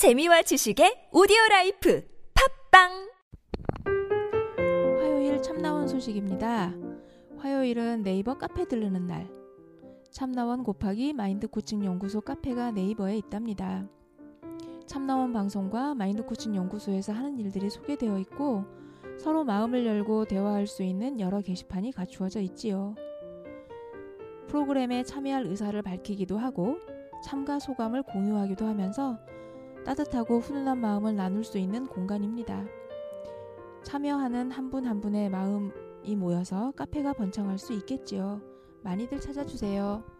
재미와 지식의 오디오 life 팟빵 화요일 참나원 소식입니다. 화요일은 네이버 카페 들르는 날. 참나원 곱하기 mind coaching 연구소 카페가 네이버에 있답니다. 참나원 방송과 mind coaching 연구소에서 하는 일들이 소개되어 있고 서로 마음을 열고 대화할 수 있는 여러 게시판이 갖추어져 있지요. 프로그램에 참여할 의사를 밝히기도 하고 참가 소감을 공유하기도 하면서 따뜻하고 훈훈한 마음을 나눌 수 있는 공간입니다. 참여하는 한분한 분의 마음이 모여서 카페가 번창할 수 있겠지요. 많이들 찾아주세요.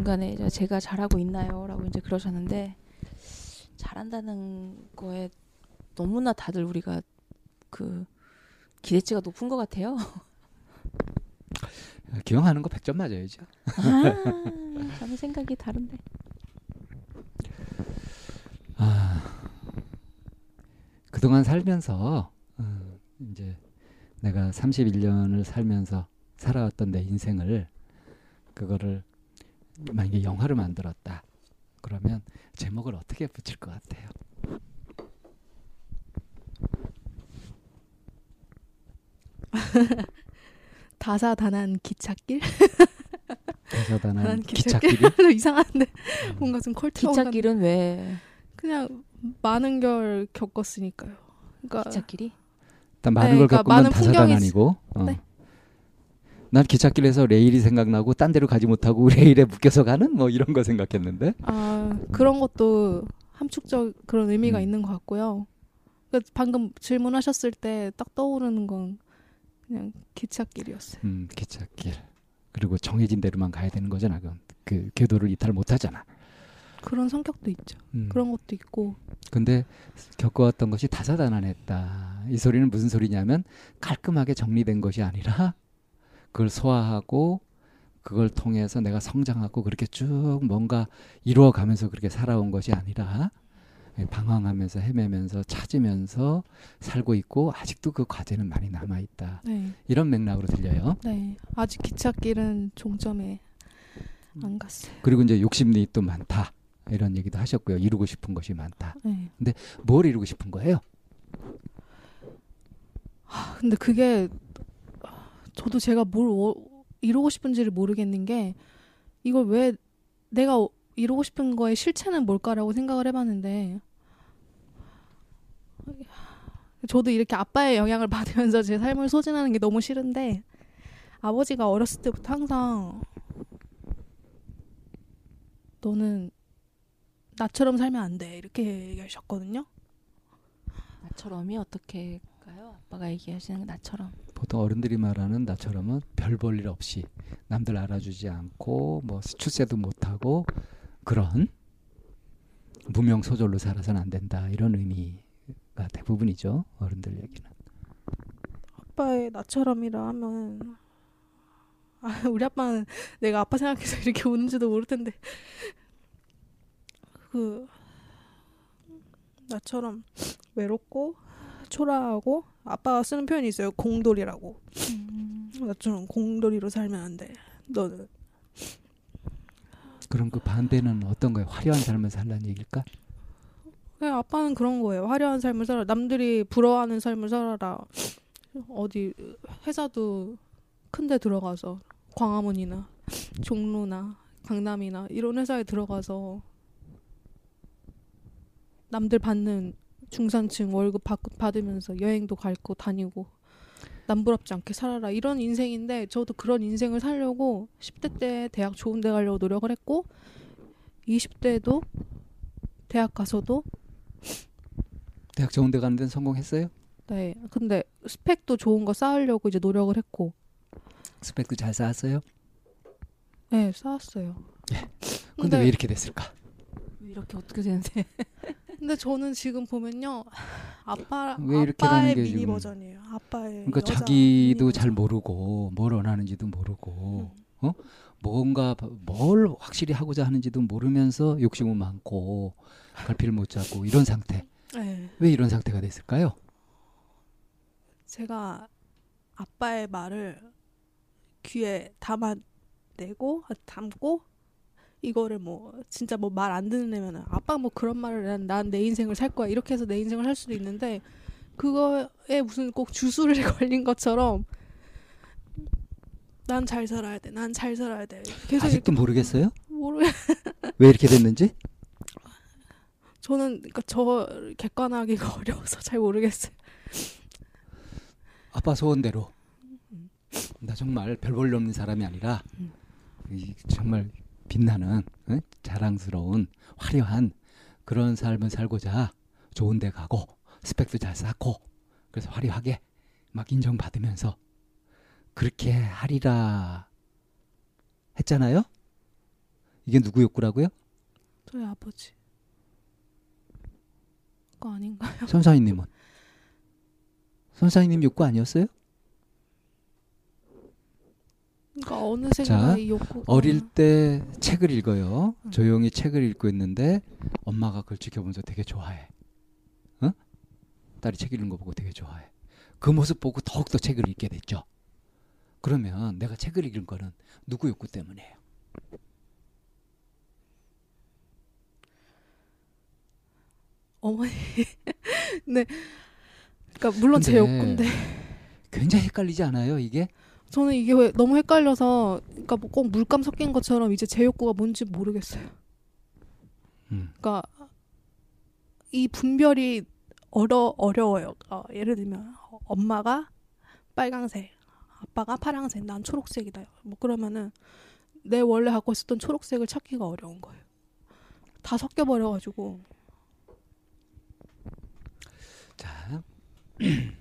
중간에 제가 잘하고 있나요? 라고 이제 그러셨는데, 잘한다는 거에 너무나 다들 우리가 그 기대치가 높은 것 같아요. 기억하는 거 100점 맞아야죠. 아, 저는 생각이 다른데. 아, 그동안 살면서 어, 이제 내가 31년을 살면서 살아왔던 내 인생을 그거를 만약에 영화를 만들었다. 그러면 제목을 어떻게 붙일 것 같아요? 다사다난 기찻길? 대사단한 난 기찻길이 이상한데 뭔가 좀 컬트가 기찻길은 왜 그냥 많은 걸 겪었으니까요. 그러니까 기찻길이? 일단 많은 네, 걸 그러니까 겪으면 다사다난이고 어. 네. 난 기찻길에서 레일이 생각나고 딴 데로 가지 못하고 레일에 묶여서 가는 뭐 이런 거 생각했는데 아 그런 것도 함축적 그런 의미가 음. 있는 것 같고요. 그러니까 방금 질문하셨을 때 딱 떠오르는 건 그냥 기찻길이었어요. 음, 기찻길 그리고 정해진 대로만 가야 되는 거잖아. 그건 그 궤도를 이탈 못 하잖아. 그런 성격도 있죠. 음. 그런 것도 있고 근데 겪어왔던 것이 다사다난했다. 이 소리는 무슨 소리냐면 깔끔하게 정리된 것이 아니라 그걸 소화하고 그걸 통해서 내가 성장하고 그렇게 쭉 뭔가 이루어가면서 그렇게 살아온 것이 아니라 방황하면서 헤매면서 찾으면서 살고 있고 아직도 그 과제는 많이 남아 있다. 네, 이런 맥락으로 들려요. 네 아직 기찻길은 종점에 안 갔어요. 그리고 이제 욕심이 또 많다. 이런 얘기도 하셨고요. 이루고 싶은 것이 많다. 네. 뭘 이루고 싶은 거예요? 아, 근데 그게 저도 제가 뭘 워- 이루고 싶은지를 모르겠는 게 이걸 왜 내가 어- 이루고 싶은 거의 실체는 뭘까라고 생각을 해봤는데 저도 이렇게 아빠의 영향을 받으면서 제 삶을 소진하는 게 너무 싫은데 아버지가 어렸을 때부터 항상 너는 나처럼 살면 안 돼 이렇게 얘기하셨거든요. 나처럼이 어떻게까요? 아빠가 얘기하시는 게 나처럼. 보통 어른들이 말하는 나처럼은 별 볼 일 없이 남들 알아주지 않고 뭐 출세도 못하고 그런 무명 소졸로 살아서는 안 된다 이런 의미가 대부분이죠 어른들 얘기는. 아빠의 나처럼이라 하면 아, 우리 아빠는 내가 아빠 생각해서 이렇게 우는지도 모를 텐데 그 나처럼 외롭고 초라하고 아빠가 쓰는 표현이 있어요. 공돌이라고. 음. 나처럼 공돌이로 살면 안 돼. 너는 그럼 그 반대는 어떤 거예요? 화려한 삶을 살라는 얘기일까? 그냥 아빠는 그런 거예요. 화려한 삶을 살아. 남들이 부러워하는 삶을 살아라. 어디 회사도 큰 데 들어가서 광화문이나 종로나 강남이나 이런 회사에 들어가서 남들 받는 중산층 월급 받, 받으면서 여행도 갈고 다니고 남부럽지 않게 살아라 이런 인생인데 저도 그런 인생을 살려고 10대 때 대학 좋은 데 가려고 노력을 했고 20대에도 대학 가서도 대학 좋은 데 가는 데는 성공했어요? 네 근데 스펙도 좋은 거 쌓으려고 이제 노력을 했고 스펙도 잘 쌓았어요? 네 쌓았어요 근데 왜 이렇게 됐을까? 이렇게 어떻게 되는데? 근데 저는 지금 보면요 아빠 왜 이렇게 아빠의 미니 지금- 버전이에요 아빠의 그러니까 자기도 잘 버전. 모르고 뭘 원하는지도 모르고 음. 어 뭔가 뭘 확실히 하고자 하는지도 모르면서 욕심은 많고 갈피를 못 잡고 이런 상태 네. 왜 이런 상태가 됐을까요? 제가 아빠의 말을 귀에 담아내고 담고 이거를 뭐 진짜 뭐 말 안 듣는 애면은 아빠 뭐 그런 말을 난 내 인생을 살 거야 이렇게 해서 내 인생을 살 수도 있는데 그거에 무슨 꼭 주술에 걸린 것처럼 난 잘 살아야 돼 난 잘 살아야 돼 계속 아직도 모르겠어요? 모르 왜 이렇게 됐는지? 저는 그러니까 저 객관하기가 어려워서 잘 모르겠어요 아빠 소원대로 나 정말 별볼일 없는 사람이 아니라 음. 이 정말 빛나는 응? 자랑스러운 화려한 그런 삶을 살고자 좋은 데 가고 스펙도 잘 쌓고 그래서 화려하게 막 인정받으면서 그렇게 하리라 했잖아요. 이게 누구 욕구라고요? 저희 아버지 그거 아닌가요? 선사님은 선사님 욕구 아니었어요? 그러니까 어느새인가 자, 어릴 때 책을 읽어요. 음. 조용히 책을 읽고 있는데 엄마가 그걸 지켜보면서 되게 좋아해. 어? 딸이 책 읽는 거 보고 되게 좋아해. 그 모습 보고 더욱더 책을 읽게 됐죠. 그러면 내가 책을 읽은 거는 누구 욕구 때문이에요? 어머니. 네. 그러니까 물론 제 욕구인데 굉장히 헷갈리지 않아요, 이게? 저는 이게 왜 너무 헷갈려서 그러니까 뭐 꼭 물감 섞인 것처럼 이제 제 욕구가 뭔지 모르겠어요. 음. 그러니까 이 분별이 어려 어려워요. 어, 예를 들면 엄마가 빨강색, 아빠가 파랑색, 난 초록색이다. 뭐 그러면은 내 원래 갖고 있었던 초록색을 찾기가 어려운 거예요. 다 섞여 버려 가지고 자.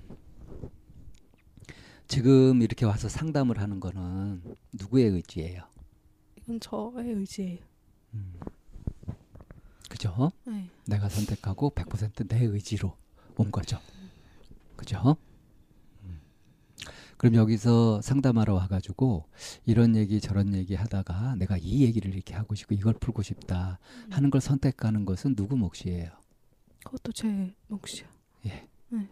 지금 이렇게 와서 상담을 하는 거는 누구의 의지예요? 이건 저의 의지예요. 그죠? 네. 내가 선택하고 100%내 의지로 온 거죠. 그죠? 음. 그럼 여기서 상담하러 와가지고 이런 얘기 저런 얘기 하다가 내가 이 얘기를 이렇게 하고 싶고 이걸 풀고 싶다 하는 걸 선택하는 것은 누구 몫이에요? 그것도 제 몫이요. 예. 네.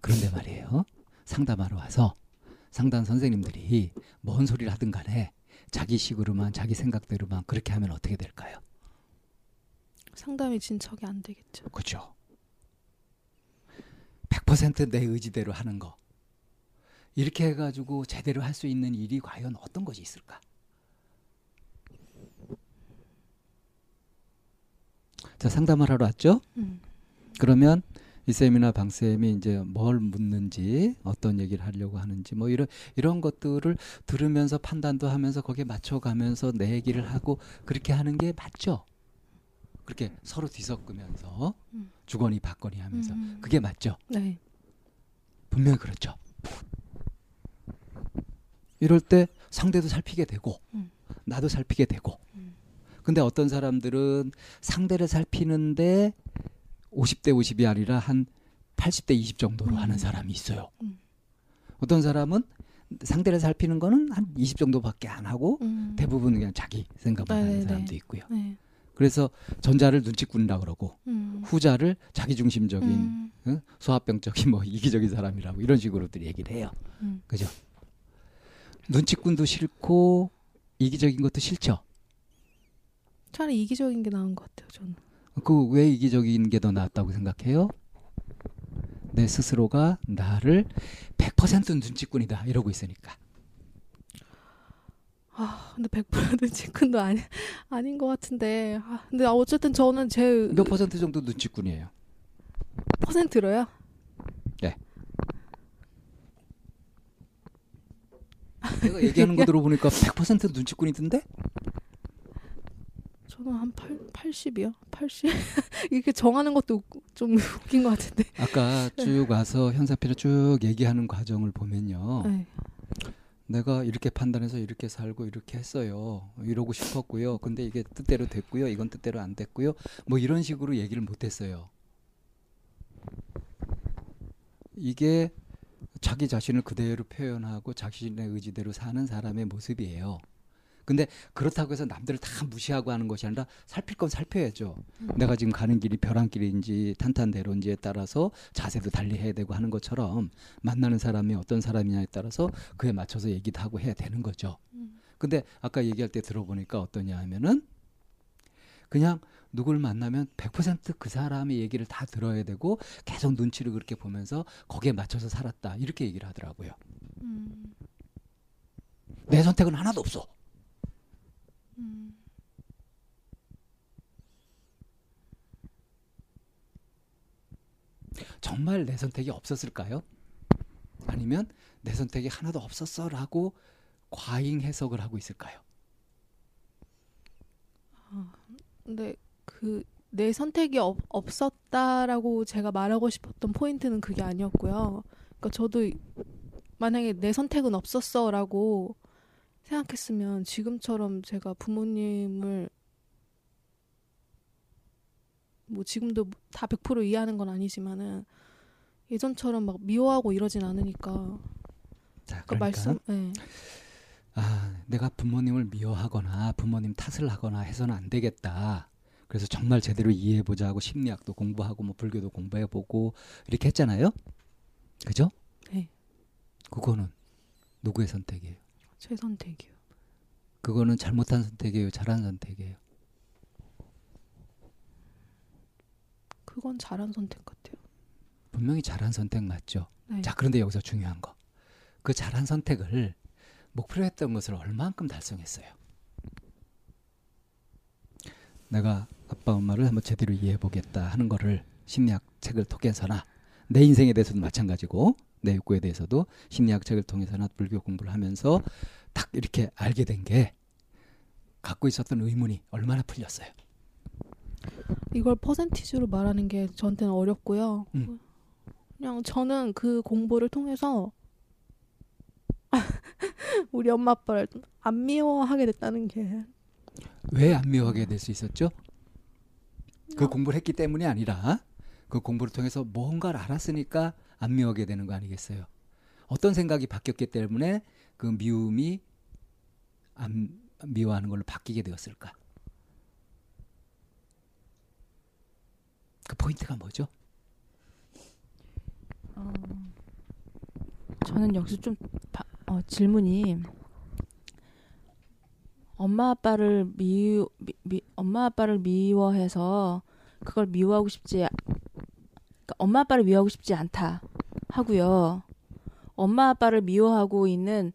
그런데 말이에요. 상담하러 와서 상담 선생님들이 뭔 소리를 하든 간에 자기식으로만 자기 생각대로만 그렇게 하면 어떻게 될까요? 상담이 진척이 안 되겠죠. 그죠. 100%내 의지대로 하는 거. 이렇게 해가지고 제대로 할 수 있는 일이 과연 어떤 것이 있을까? 자, 상담을 하러 왔죠? 음. 그러면 이 쌤이나 방 쌤이 이제 뭘 묻는지 어떤 얘기를 하려고 하는지 뭐 이런 이런 것들을 들으면서 판단도 하면서 거기에 맞춰가면서 내 얘기를 하고 그렇게 하는 게 맞죠? 그렇게 서로 뒤섞으면서 음. 주거니 받거니 하면서 음. 그게 맞죠? 네. 분명히 그렇죠. 이럴 때 상대도 살피게 되고 음. 나도 살피게 되고 음. 근데 어떤 사람들은 상대를 살피는데 50대 50이 아니라 한 80대 20 정도로 음. 하는 사람이 있어요. 음. 어떤 사람은 상대를 살피는 거는 한 20 정도밖에 안 하고 음. 대부분 그냥 자기 생각만 하는 네네네. 사람도 있고요. 네. 그래서 전자를 눈치꾼이라 그러고 음. 후자를 자기중심적인 음. 응? 소합병적인 뭐 이기적인 사람이라고 이런 식으로들 얘기를 해요. 음. 그죠? 눈치꾼도 싫고 이기적인 것도 싫죠. 차라리 이기적인 게 나은 것 같아요. 저는. 그 왜 이기적인 게 더 낫다고 생각해요? 내 스스로가 나를 100% 눈치꾼이다 이러고 있으니까. 아 근데 100% 눈치꾼도 아니 아닌 것 같은데. 아, 근데 어쨌든 저는 제 몇 퍼센트 정도 눈치꾼이에요? 퍼센트로요. 내가 얘기하는 거 들어보니까 100% 눈치꾼이던데? 저는 한 8, 80이요. 80. 이렇게 정하는 것도 웃- 좀 웃긴 것 같은데. 아까 쭉 와서 현사필을 쭉 얘기하는 과정을 보면요. 네. 내가 이렇게 판단해서 이렇게 살고 이렇게 했어요. 이러고 싶었고요. 근데 이게 뜻대로 됐고요. 이건 뜻대로 안 됐고요. 뭐 이런 식으로 얘기를 못 했어요. 이게 자기 자신을 그대로 표현하고 자신의 의지대로 사는 사람의 모습이에요. 근데 그렇다고 해서 남들을 다 무시하고 하는 것이 아니라 살필 건 살펴야죠. 내가 지금 가는 길이 벼랑길인지 탄탄대로인지에 따라서 자세도 달리 해야 되고 하는 것처럼 만나는 사람이 어떤 사람이냐에 따라서 그에 맞춰서 얘기도 하고 해야 되는 거죠. 근데 아까 얘기할 때 들어보니까 어떠냐 하면은 그냥 누굴 만나면 100%그 사람의 얘기를 다 들어야 되고 계속 눈치를 그렇게 보면서 거기에 맞춰서 살았다. 이렇게 얘기를 하더라고요. 음. 내 선택은 하나도 없어. 음. 정말 내 선택이 없었을까요? 아니면 내 선택이 하나도 없었어라고 과잉 해석을 하고 있을까요? 근데 그 내 선택이 없, 없었다라고 제가 말하고 싶었던 포인트는 그게 아니었고요. 그러니까 저도 만약에 내 선택은 없었어라고 생각했으면 지금처럼 제가 부모님을 뭐 지금도 다 100% 이해하는 건 아니지만은 예전처럼 막 미워하고 이러진 않으니까 자, 그 그러니까 말씀 네. 아, 내가 부모님을 미워하거나 부모님 탓을 하거나 해서는 안 되겠다. 그래서 정말 제대로 이해해 보자 하고 심리학도 공부하고 뭐 불교도 공부해 보고 이렇게 했잖아요. 그죠? 네. 그거는 누구의 선택이에요? 제 선택이요. 그거는 잘못한 선택이에요? 잘한 선택이에요? 그건 잘한 선택 같아요. 분명히 잘한 선택 맞죠? 네. 자, 그런데 여기서 중요한 거. 그 잘한 선택을 목표로 했던 것을 얼마만큼 달성했어요? 내가 아빠 엄마를 한번 제대로 이해해 보겠다 하는 거를 심리학 책을 통해서나 내 인생에 대해서도 마찬가지고 내 욕구에 대해서도 심리학 책을 통해서나 불교 공부를 하면서 딱 이렇게 알게 된 게 갖고 있었던 의문이 얼마나 풀렸어요. 이걸 퍼센티지로 말하는 게 저한테는 어렵고요. 음. 그냥 저는 그 공부를 통해서 우리 엄마 아빠를 안 미워하게 됐다는 게 왜 안 미워하게 될 수 있었죠? 그 어. 공부를 했기 때문이 아니라 그 공부를 통해서 뭔가를 알았으니까 안 미워하게 되는 거 아니겠어요? 어떤 생각이 바뀌었기 때문에 그 미움이 안 미워하는 걸로 바뀌게 되었을까? 그 포인트가 뭐죠? 어, 저는 여기서 좀 바- 어, 질문이 엄마 아빠를 미, 미, 미 엄마 아빠를 미워해서 그걸 미워하고 싶지 그러니까 엄마 아빠를 미워하고 싶지 않다 하고요. 엄마 아빠를 미워하고 있는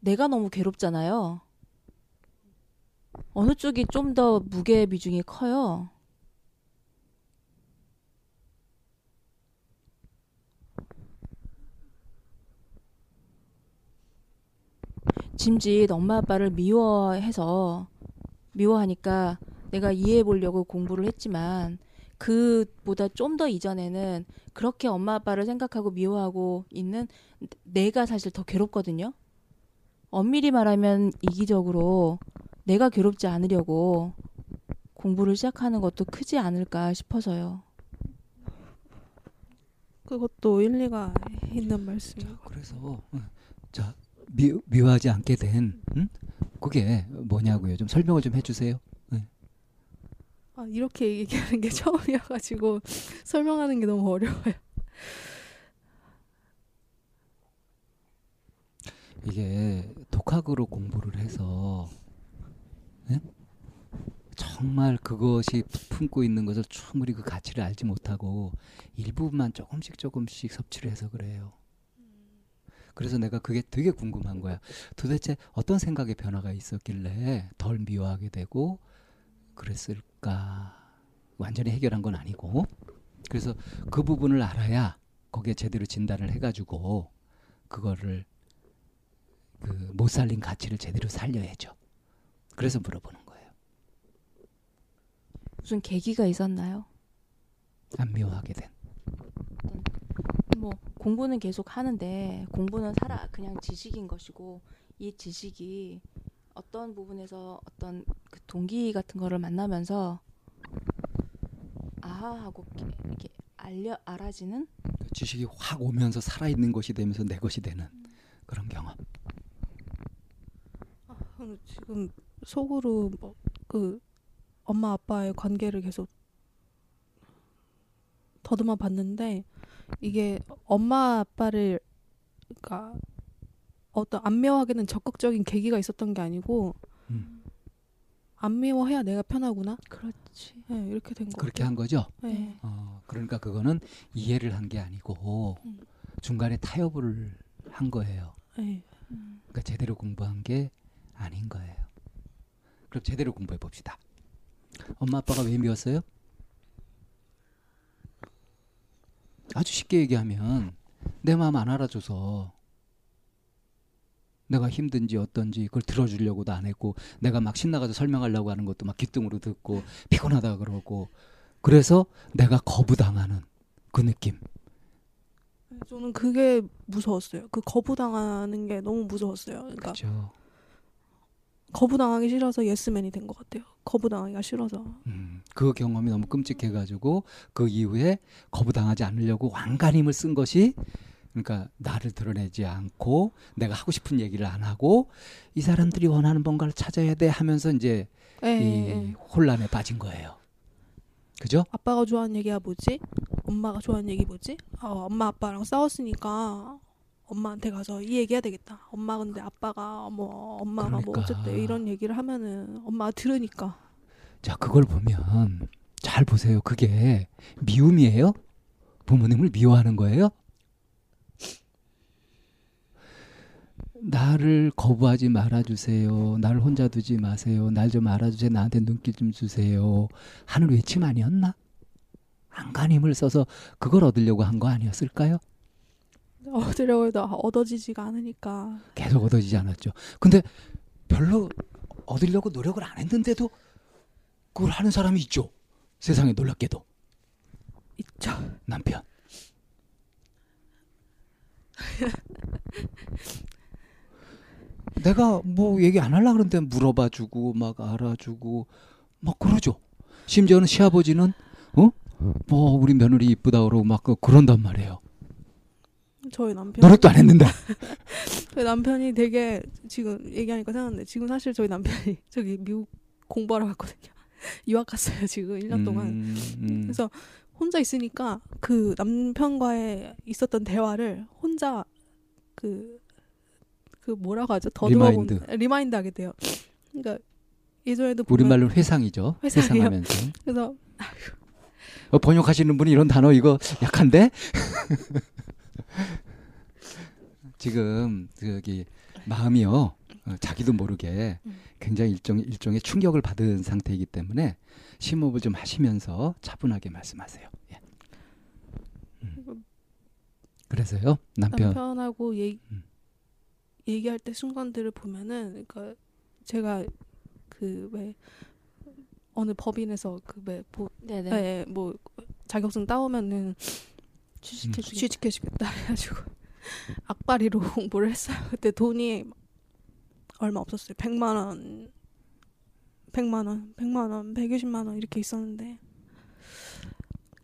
내가 너무 괴롭잖아요. 어느 쪽이 좀 더 무게 비중이 커요? 짐짓 엄마 아빠를 미워해서 미워하니까 내가 이해해 보려고 공부를 했지만 그보다 좀 더 이전에는 그렇게 엄마 아빠를 생각하고 미워하고 있는 내가 사실 더 괴롭거든요. 엄밀히 말하면 이기적으로 내가 괴롭지 않으려고 공부를 시작하는 것도 크지 않을까 싶어서요. 그것도 일리가 있는 말씀이에요. 그래서 어, 자 미, 미워하지 않게 된 응? 그게 뭐냐고요? 좀 설명을 좀 해주세요. 네. 아, 이렇게 얘기하는 게 처음이어가지고 설명하는 게 너무 어려워요. 이게 독학으로 공부를 해서 예? 정말 그것이 품고 있는 것을 충분히 그 가치를 알지 못하고 일부분만 조금씩 조금씩 섭취를 해서 그래요. 그래서 내가 그게 되게 궁금한 거야. 도대체 어떤 생각의 변화가 있었길래 덜 미워하게 되고 그랬을까? 완전히 해결한 건 아니고. 그래서 그 부분을 알아야 거기에 제대로 진단을 해가지고 그거를 그 못 살린 가치를 제대로 살려야죠. 그래서 물어보는 거예요. 무슨 계기가 있었나요? 안 미워하게 된. 뭐 공부는 계속 하는데 공부는 살아 그냥 지식인 것이고 이 지식이 어떤 부분에서 어떤 그 동기 같은 거를 만나면서 아하 하고 이렇게, 이렇게 알려 알아지는 그 지식이 확 오면서 살아 있는 것이 되면서 내 것이 되는 그런 경험. 저는 지금 속으로 뭐 그 엄마 아빠의 관계를 계속 더듬어 봤는데 이게 엄마 아빠를 그러니까 어떤 안 미워하게는 적극적인 계기가 있었던 게 아니고 음. 안 미워해야 내가 편하구나. 그렇지. 네, 이렇게 된 거. 그렇게 한 거죠. 네. 어, 그러니까 그거는 이해를 한 게 아니고 음. 중간에 타협을 한 거예요. 네. 그러니까 제대로 공부한 게 아닌 거예요. 그럼 제대로 공부해 봅시다. 엄마 아빠가 왜 미웠어요? 아주 쉽게 얘기하면 내 마음 안 알아줘서 내가 힘든지 어떤지 그걸 들어주려고도 안 했고 내가 막 신나가서 설명하려고 하는 것도 막 귀뚱으로 듣고 피곤하다 그러고 그래서 내가 거부당하는 그 느낌 저는 그게 무서웠어요. 그 거부당하는 게 너무 무서웠어요. 그러니까 그렇죠. 거부당하기 싫어서 예스맨이 된 것 같아요. 거부당하기가 싫어서. 음, 그 경험이 너무 끔찍해가지고 그 이후에 거부당하지 않으려고 완간힘을 쓴 것이 그러니까 나를 드러내지 않고 내가 하고 싶은 얘기를 안 하고 이 사람들이 원하는 뭔가를 찾아야 돼 하면서 이제 예, 이 예, 예. 혼란에 빠진 거예요. 그죠? 아빠가 좋아하는 얘기가 뭐지? 엄마가 좋아하는 얘기 뭐지? 아, 엄마 아빠랑 싸웠으니까 엄마한테 가서 이 얘기해야 되겠다. 엄마 근데 아빠가 뭐 엄마가 뭐 그러니까. 어쨌든 이런 얘기를 하면은 엄마가 들으니까 자, 그걸 보면 잘 보세요. 그게 미움이에요? 부모님을 미워하는 거예요? 나를 거부하지 말아주세요. 나를 혼자 두지 마세요. 날 좀 알아주세요. 나한테 눈길 좀 주세요. 하는 외침 아니었나? 안간힘을 써서 그걸 얻으려고 한 거 아니었을까요? 얻으려고 해도 얻어지지가 않으니까 계속 얻어지지 않았죠. 근데 별로 얻으려고 노력을 안 했는데도 그걸 하는 사람이 있죠. 세상에 놀랍게도. 있죠. 남편. 내가 뭐 얘기 안 하려고 그러는데 물어봐 주고 막 알아주고 막 그러죠. 심지어는 시아버지는 어? 뭐 우리 며느리 이쁘다 그러고 막 그- 그런단 말이에요. 저희 남편 노력도 안 했는데. 저희 남편이 되게 지금 얘기하니까 생각났는데 지금 사실 저희 남편이 저기 미국 공부하러 갔거든요. 유학 갔어요 지금 1년 동안. 음, 음. 그래서 혼자 있으니까 그 남편과의 있었던 대화를 혼자 그, 그 뭐라고 하죠? 더듬어 본 remind. remind 하게 돼요. 그러니까 예전에도 우리말로 회상이죠. 회상이요? 회상하면서. 그래서 어, 번역하시는 분이 이런 단어 이거 약한데? 지금 저기 마음이요. 어, 자기도 모르게 음. 굉장히 일종 일종의 충격을 받은 상태이기 때문에 심호흡을 좀 하시면서 차분하게 말씀하세요. 예. 음. 그래서요 남편 남편하고 얘기, 음. 얘기할 때 순간들을 보면은 그러니까 제가 그 왜 어느 법인에서 그왜 뭐, 네네. 네, 뭐 자격증 따오면은 취직해 음. 주겠다. 취직해 주겠다 해가지고 악바리로 공부를 했어요. 그때 돈이 얼마 없었어요. 100만 원, 100만 원, 100만 원, 120만 원 이렇게 있었는데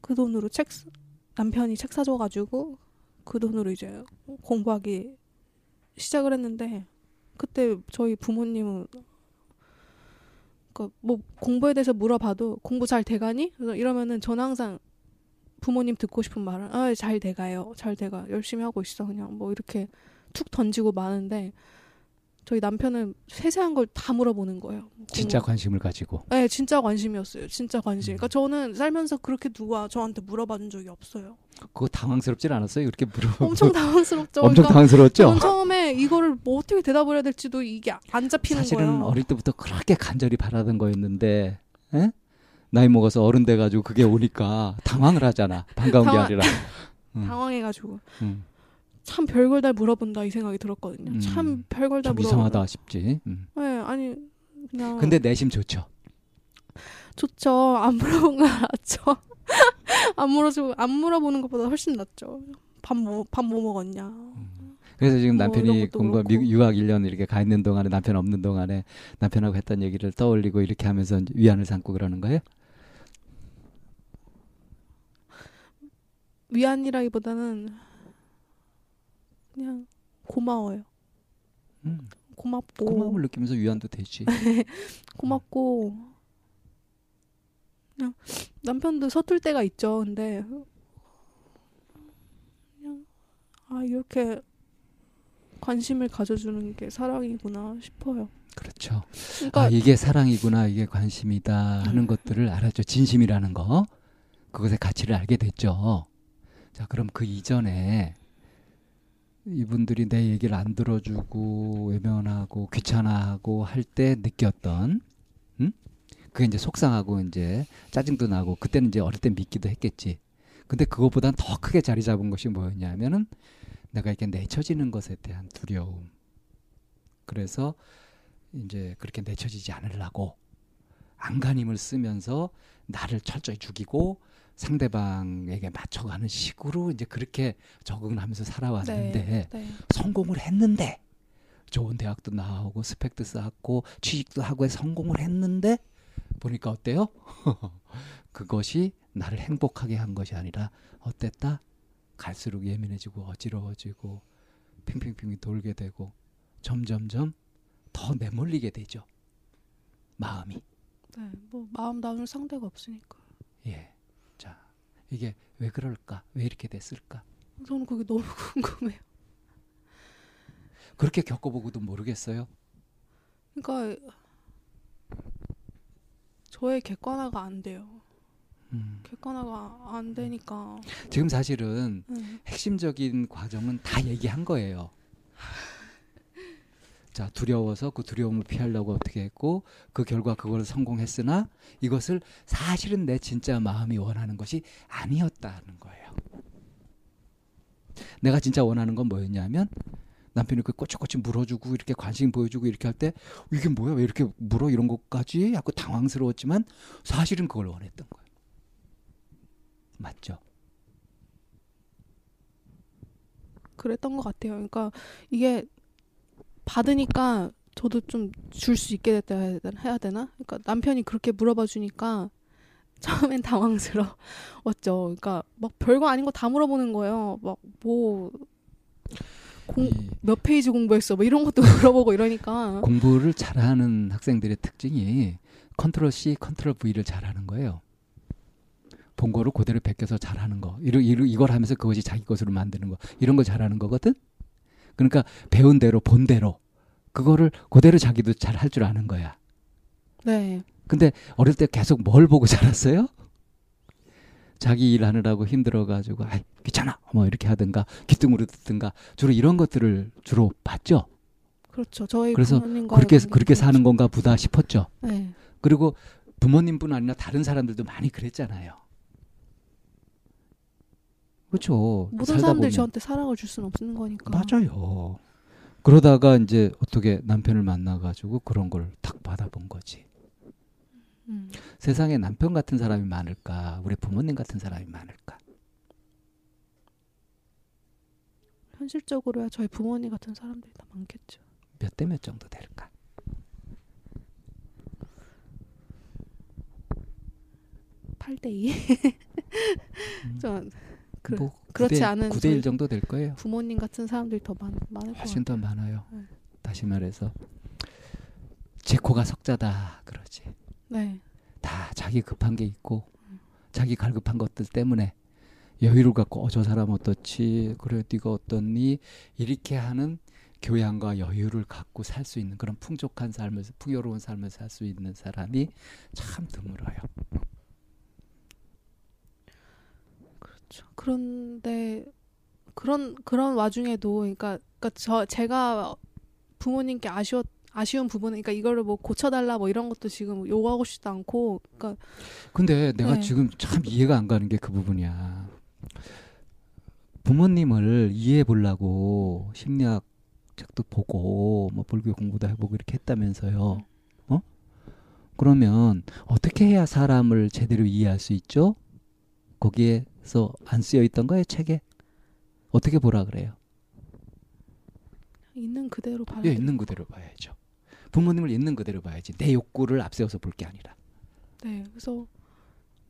그 돈으로 책 사- 남편이 책 사줘가지고 그 돈으로 이제 공부하기 시작을 했는데 그때 저희 부모님은 그러니까 뭐 공부에 대해서 물어봐도 공부 잘 돼가니? 그래서 이러면은 저는 항상 부모님 듣고 싶은 말은 아, 잘 돼가요. 잘 돼가. 열심히 하고 있어. 그냥 뭐 이렇게 툭 던지고 마는데 저희 남편은 세세한 걸 다 물어보는 거예요. 진짜. 관심을 가지고. 네, 진짜 관심이었어요. 진짜 관심. 음. 그러니까 저는 살면서 그렇게 누가 저한테 물어봐준 적이 없어요. 그거 당황스럽진 않았어요? 이렇게 물어. 엄청 당황스럽죠. 엄청 그러니까 당황스러웠죠? 저는 처음에 이거를 뭐 어떻게 대답을 해야 될지도 이게 안 잡히는 사실은 거예요. 어릴 때부터 그렇게 간절히 바라던 거였는데 에? 나이 먹어서 어른 돼가지고 그게 오니까 당황을 하잖아. 반가운 게 당황- 아니라. 음. 당황해가지고 음. 참 별걸 다 물어본다 이 생각이 들었거든요. 음. 참 별걸 다좀 물어. 이상하다 싶지. 음. 네, 아니 그냥. 근데 내심 좋죠. 좋죠. 안 물어본 거 알았죠. 안 물어주고 안 물어보는 것보다 훨씬 낫죠. 밥 뭐 밥 뭐 먹었냐. 그래서 지금 뭐 남편이 공부 그렇고. 미, 유학 1년 이렇게 가 있는 동안에 남편 없는 동안에 남편하고 했던 얘기를 떠올리고 이렇게 하면서 위안을 삼고 그러는 거예요. 위안이라기보다는 그냥 고마워요. 음. 고맙고 고마움을 느끼면서 위안도 되지. 고맙고 그냥 남편도 서툴 때가 있죠. 근데 그냥 아 이렇게 관심을 가져주는 게 사랑이구나 싶어요. 그렇죠. 그러니까 아 이게 사랑이구나 이게 관심이다 하는 음. 것들을 알았죠. 진심이라는 거 그것의 가치를 알게 됐죠. 자 그럼 그 이전에 이분들이 내 얘기를 안 들어주고 외면하고 귀찮아하고 할 때 느꼈던 음? 그게 이제 속상하고 이제 짜증도 나고 그때는 이제 어릴 때 믿기도 했겠지. 근데 그것보단 더 크게 자리 잡은 것이 뭐였냐면은 내가 이렇게 내쳐지는 것에 대한 두려움. 그래서 이제 그렇게 내쳐지지 않으려고 안간힘을 쓰면서 나를 철저히 죽이고 상대방에게 맞춰가는 식으로 이제 그렇게 적응을 하면서 살아왔는데 네. 성공을 했는데 좋은 대학도 나오고 스펙도 쌓고 취직도 하고 성공을 했는데 보니까 어때요? 그것이 나를 행복하게 한 것이 아니라 어땠다? 갈수록 예민해지고 어지러워지고 핑핑핑이 돌게 되고 점점점 더 내몰리게 되죠. 마음이. 네, 뭐 마음 나눌 상대가 없으니까. 예. 자, 이게 왜 그럴까? 왜 이렇게 됐을까? 저는 그게 너무 궁금해요. 그렇게 겪어보고도 모르겠어요. 그러니까 저의 객관화가 안 돼요. 음. 객관화가 안 되니까. 지금 사실은 네. 핵심적인 과정은 다 얘기한 거예요. 자, 두려워서 그 두려움을 피하려고 어떻게 했고, 그 결과 그걸 성공했으나 이것을 사실은 내 진짜 마음이 원하는 것이 아니었다는 거예요. 내가 진짜 원하는 건 뭐였냐면, 남편이 그 꼬치꼬치 물어주고 이렇게 관심 보여주고 이렇게 할 때 이게 뭐야 왜 이렇게 물어 이런 것까지 하고 당황스러웠지만 사실은 그걸 원했던 거예요. 맞죠? 그랬던 것 같아요. 그러니까 이게 받으니까 저도 좀 줄 수 있게 됐다 해야 되나? 해야 되나? 그러니까 남편이 그렇게 물어봐 주니까 처음엔 당황스러웠죠. 그러니까 막 별거 아닌 거 다 물어보는 거예요. 막 뭐 몇 페이지 공부했어? 뭐 이런 것도 물어보고 이러니까 공부를 잘하는 학생들의 특징이 control C, control V를 잘하는 거예요. 본 거를 그대로 베껴서 잘하는 거. 이러, 이러, 이걸 하면서 그것이 자기 것으로 만드는 거. 이런 걸 잘하는 거거든. 그러니까 배운 대로 본 대로 그거를 그대로 자기도 잘 할 줄 아는 거야. 네. 근데 어릴 때 계속 뭘 보고 자랐어요? 자기 일 하느라고 힘들어 가지고 아이 귀찮아 뭐 이렇게 하든가 귀뚱으로 듣든가 주로 이런 것들을 주로 봤죠. 그렇죠. 저희 그래서 부모님과 그렇게 그렇게 사는 건가 보다 싶었죠. 네. 그리고 부모님뿐 아니라 다른 사람들도 많이 그랬잖아요. 그렇죠. 모든 살다 사람들이 보면. 저한테 사랑을 줄 수는 없는 거니까. 맞아요. 그러다가 이제 어떻게 남편을 만나가지고 그런 걸 탁 받아본 거지. 음. 세상에 남편 같은 사람이 많을까? 우리 부모님 같은 사람이 많을까? 현실적으로야 저희 부모님 같은 사람들이 더 많겠죠. 몇 대 몇 정도 될까? 팔대 2. 음. 저 그- 뭐 그렇지 9대, 않은 9대 저희 1 정도 될 거예요. 부모님 같은 사람들이 더 많, 많을 것 훨씬 더. 많아요. 네. 다시 말해서 제 코가 석자다 그러지. 네. 다 자기 급한 게 있고 자기 갈급한 것들 때문에 여유를 갖고 어 저 사람 어떻지 그래 네가 어떻니 이렇게 하는 교양과 여유를 갖고 살 수 있는 그런 풍족한 삶을 풍요로운 삶을 살 수 있는 사람이 참 드물어요. 그렇죠. 그런데 그런 그런 와중에도 그러니까 그러니까 저 제가 부모님께 아쉬웠 아쉬운 부분은 그러니까 이거를 뭐 고쳐달라 뭐 이런 것도 지금 요구하고 싶지도 않고 그러니까 근데 내가 네. 지금 참 이해가 안 가는 게 그 부분이야. 부모님을 이해해 보려고 심리학 책도 보고 뭐 불교 공부도 해보고 이렇게 했다면서요. 어? 그러면 어떻게 해야 사람을 제대로 이해할 수 있죠? 거기에 서 안 쓰여 있던 거예요, 책에? 어떻게 보라 그래요? 있는 그대로 봐야 예. 있는 그대로 봐야죠. 부모님을 있는 그대로 봐야지. 내 욕구를 앞세워서 볼 게 아니라. 네, 그래서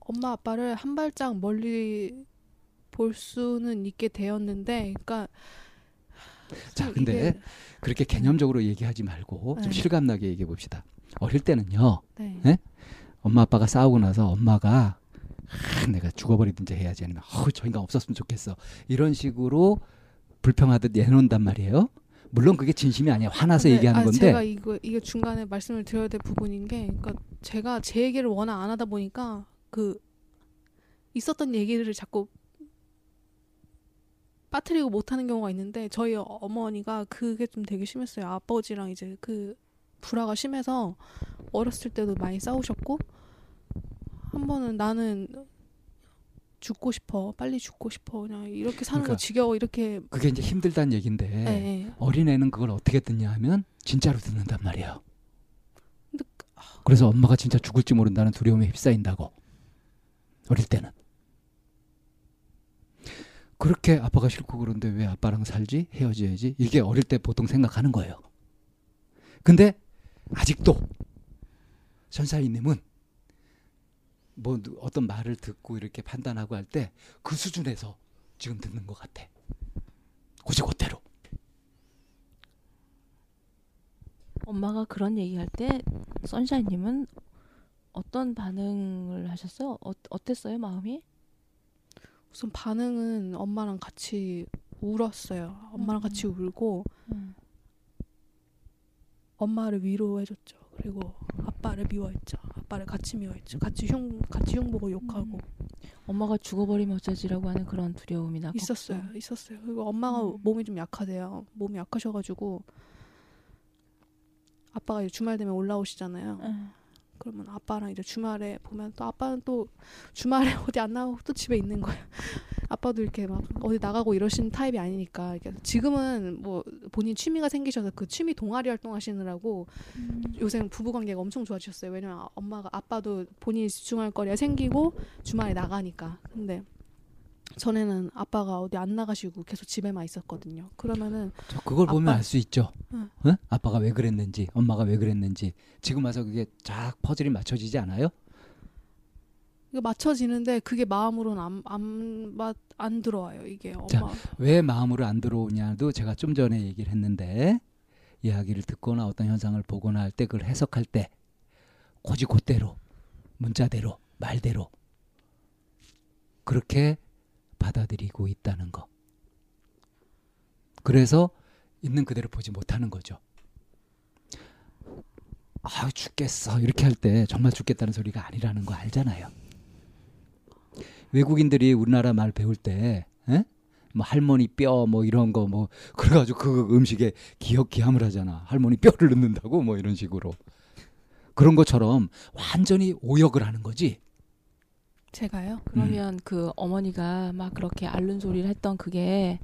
엄마 아빠를 한 발짝 멀리 볼 수는 있게 되었는데, 그러니까 자, 참 근데 그렇게 개념적으로 얘기하지 말고 좀 네. 실감나게 얘기해 봅시다. 어릴 때는요. 네, 네? 엄마 아빠가 싸우고 나서 엄마가 아, 내가 죽어버리든지 해야지 아니면 어우 저 인간 없었으면 좋겠어 이런 식으로 불평하듯 내놓는단 말이에요. 물론 그게 진심이 아니야 화나서 근데, 얘기하는 아, 건데 제가 이거 이게 중간에 말씀을 드려야 될 부분인 게, 그러니까 제가 제 얘기를 워낙 안 하다 보니까 그 있었던 얘기를 자꾸 빠뜨리고 못하는 경우가 있는데 저희 어머니가 그게 좀 되게 심했어요. 아버지랑 이제 그 불화가 심해서 어렸을 때도 많이 싸우셨고 한 번은 나는 죽고 싶어 빨리 죽고 싶어 그냥 이렇게 사는 그러니까 거 지겨워 이렇게 그게 이제 힘들다는 얘긴데 예, 예. 어린애는 그걸 어떻게 듣냐 하면 진짜로 듣는단 말이에요. 근데 그래서 엄마가 진짜 죽을지 모른다는 두려움에 휩싸인다고 어릴 때는 그렇게 아빠가 싫고 그런데 왜 아빠랑 살지 헤어져야지 이게 어릴 때 보통 생각하는 거예요. 근데 아직도 선사위님은 뭐 누- 어떤 말을 듣고 이렇게 판단하고 할 때 그 수준에서 지금 듣는 것 같아. 고지고대로. 엄마가 그런 얘기할 때 선샤인님은 어떤 반응을 하셨어요? 어, 어땠어요 마음이? 우선 반응은 엄마랑 같이 울었어요. 엄마랑 음. 같이 울고 엄마를 위로해줬죠. 그리고 아빠를 미워했죠. 아빠를 같이 미워했죠. 같이 흉 같이 흉 보고 욕하고 엄마가 죽어버리면 어쩌지라고 하는 그런 두려움이나 걱정. 있었어요. 있었어요. 그리고 엄마가 음. 몸이 좀 약하대요. 몸이 약하셔가지고 아빠가 이제 주말 되면 올라오시잖아요. 응. 그러면 아빠랑 이제 주말에 보면 또 아빠는 또 주말에 어디 안 나가고 또 집에 있는 거예요. 아빠도 이렇게 막 어디 나가고 이러시는 타입이 아니니까 지금은 뭐 본인 취미가 생기셔서 그 취미 동아리 활동하시느라고 요새 부부 관계가 엄청 좋아지셨어요. 왜냐면 엄마가 아빠도 본인이 집중할 거리가 생기고 주말에 나가니까. 근데 전에는 아빠가 어디 안 나가시고 계속 집에만 있었거든요. 그러면은 저 그걸 보면 아빠- 알수 있죠. 응. 어? 아빠가 왜 그랬는지, 엄마가 왜 그랬는지. 지금 와서 그게 쫙 퍼즐이 맞춰지지 않아요? 이거 맞춰지는데 그게 마음으로는 안, 안, 맞- 안 들어와요. 이게 자, 엄마. 왜 마음으로 안 들어오냐도 제가 좀 전에 얘기를 했는데 이야기를 듣거나 어떤 현상을 보거나 할 때 그걸 해석할 때 고지고대로 문자대로 말대로 그렇게 받아들이고 있다는 거. 그래서 있는 그대로 보지 못하는 거죠. 아 죽겠어 이렇게 할 때 정말 죽겠다는 소리가 아니라는 거 알잖아요. 외국인들이 우리나라 말 배울 때, 에? 뭐 할머니 뼈 뭐 이런 거 뭐 그래가지고 그 음식에 기억 기함을 하잖아. 할머니 뼈를 넣는다고 뭐 이런 식으로 그런 것처럼 완전히 오역을 하는 거지. 제가요? 그러면 그 어머니가 막 그렇게 앓는 소리를 했던 그게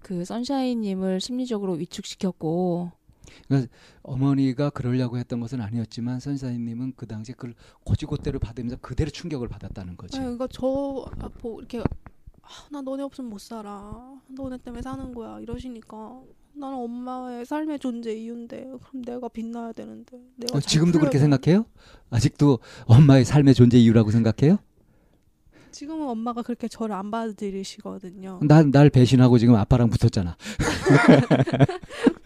그 선샤인님을 심리적으로 위축시켰고 어머니가 그러려고 했던 것은 아니었지만 선사님은 그 당시 그걸 고지고대로 받으면서 그대로 충격을 받았다는 거지. 네, 그러니까 저 아, 뭐 이렇게 아, 나 너네 없으면 못 살아. 너네 때문에 사는 거야. 이러시니까 나는 엄마의 삶의 존재 이유인데 그럼 내가 빛나야 되는데 내가 어, 잘 지금도 그렇게 생각해요? 아직도 엄마의 삶의 존재 이유라고 생각해요? 지금은 엄마가 그렇게 저를 안 받아들이시거든요. 난 날 배신하고 지금 아빠랑 붙었잖아.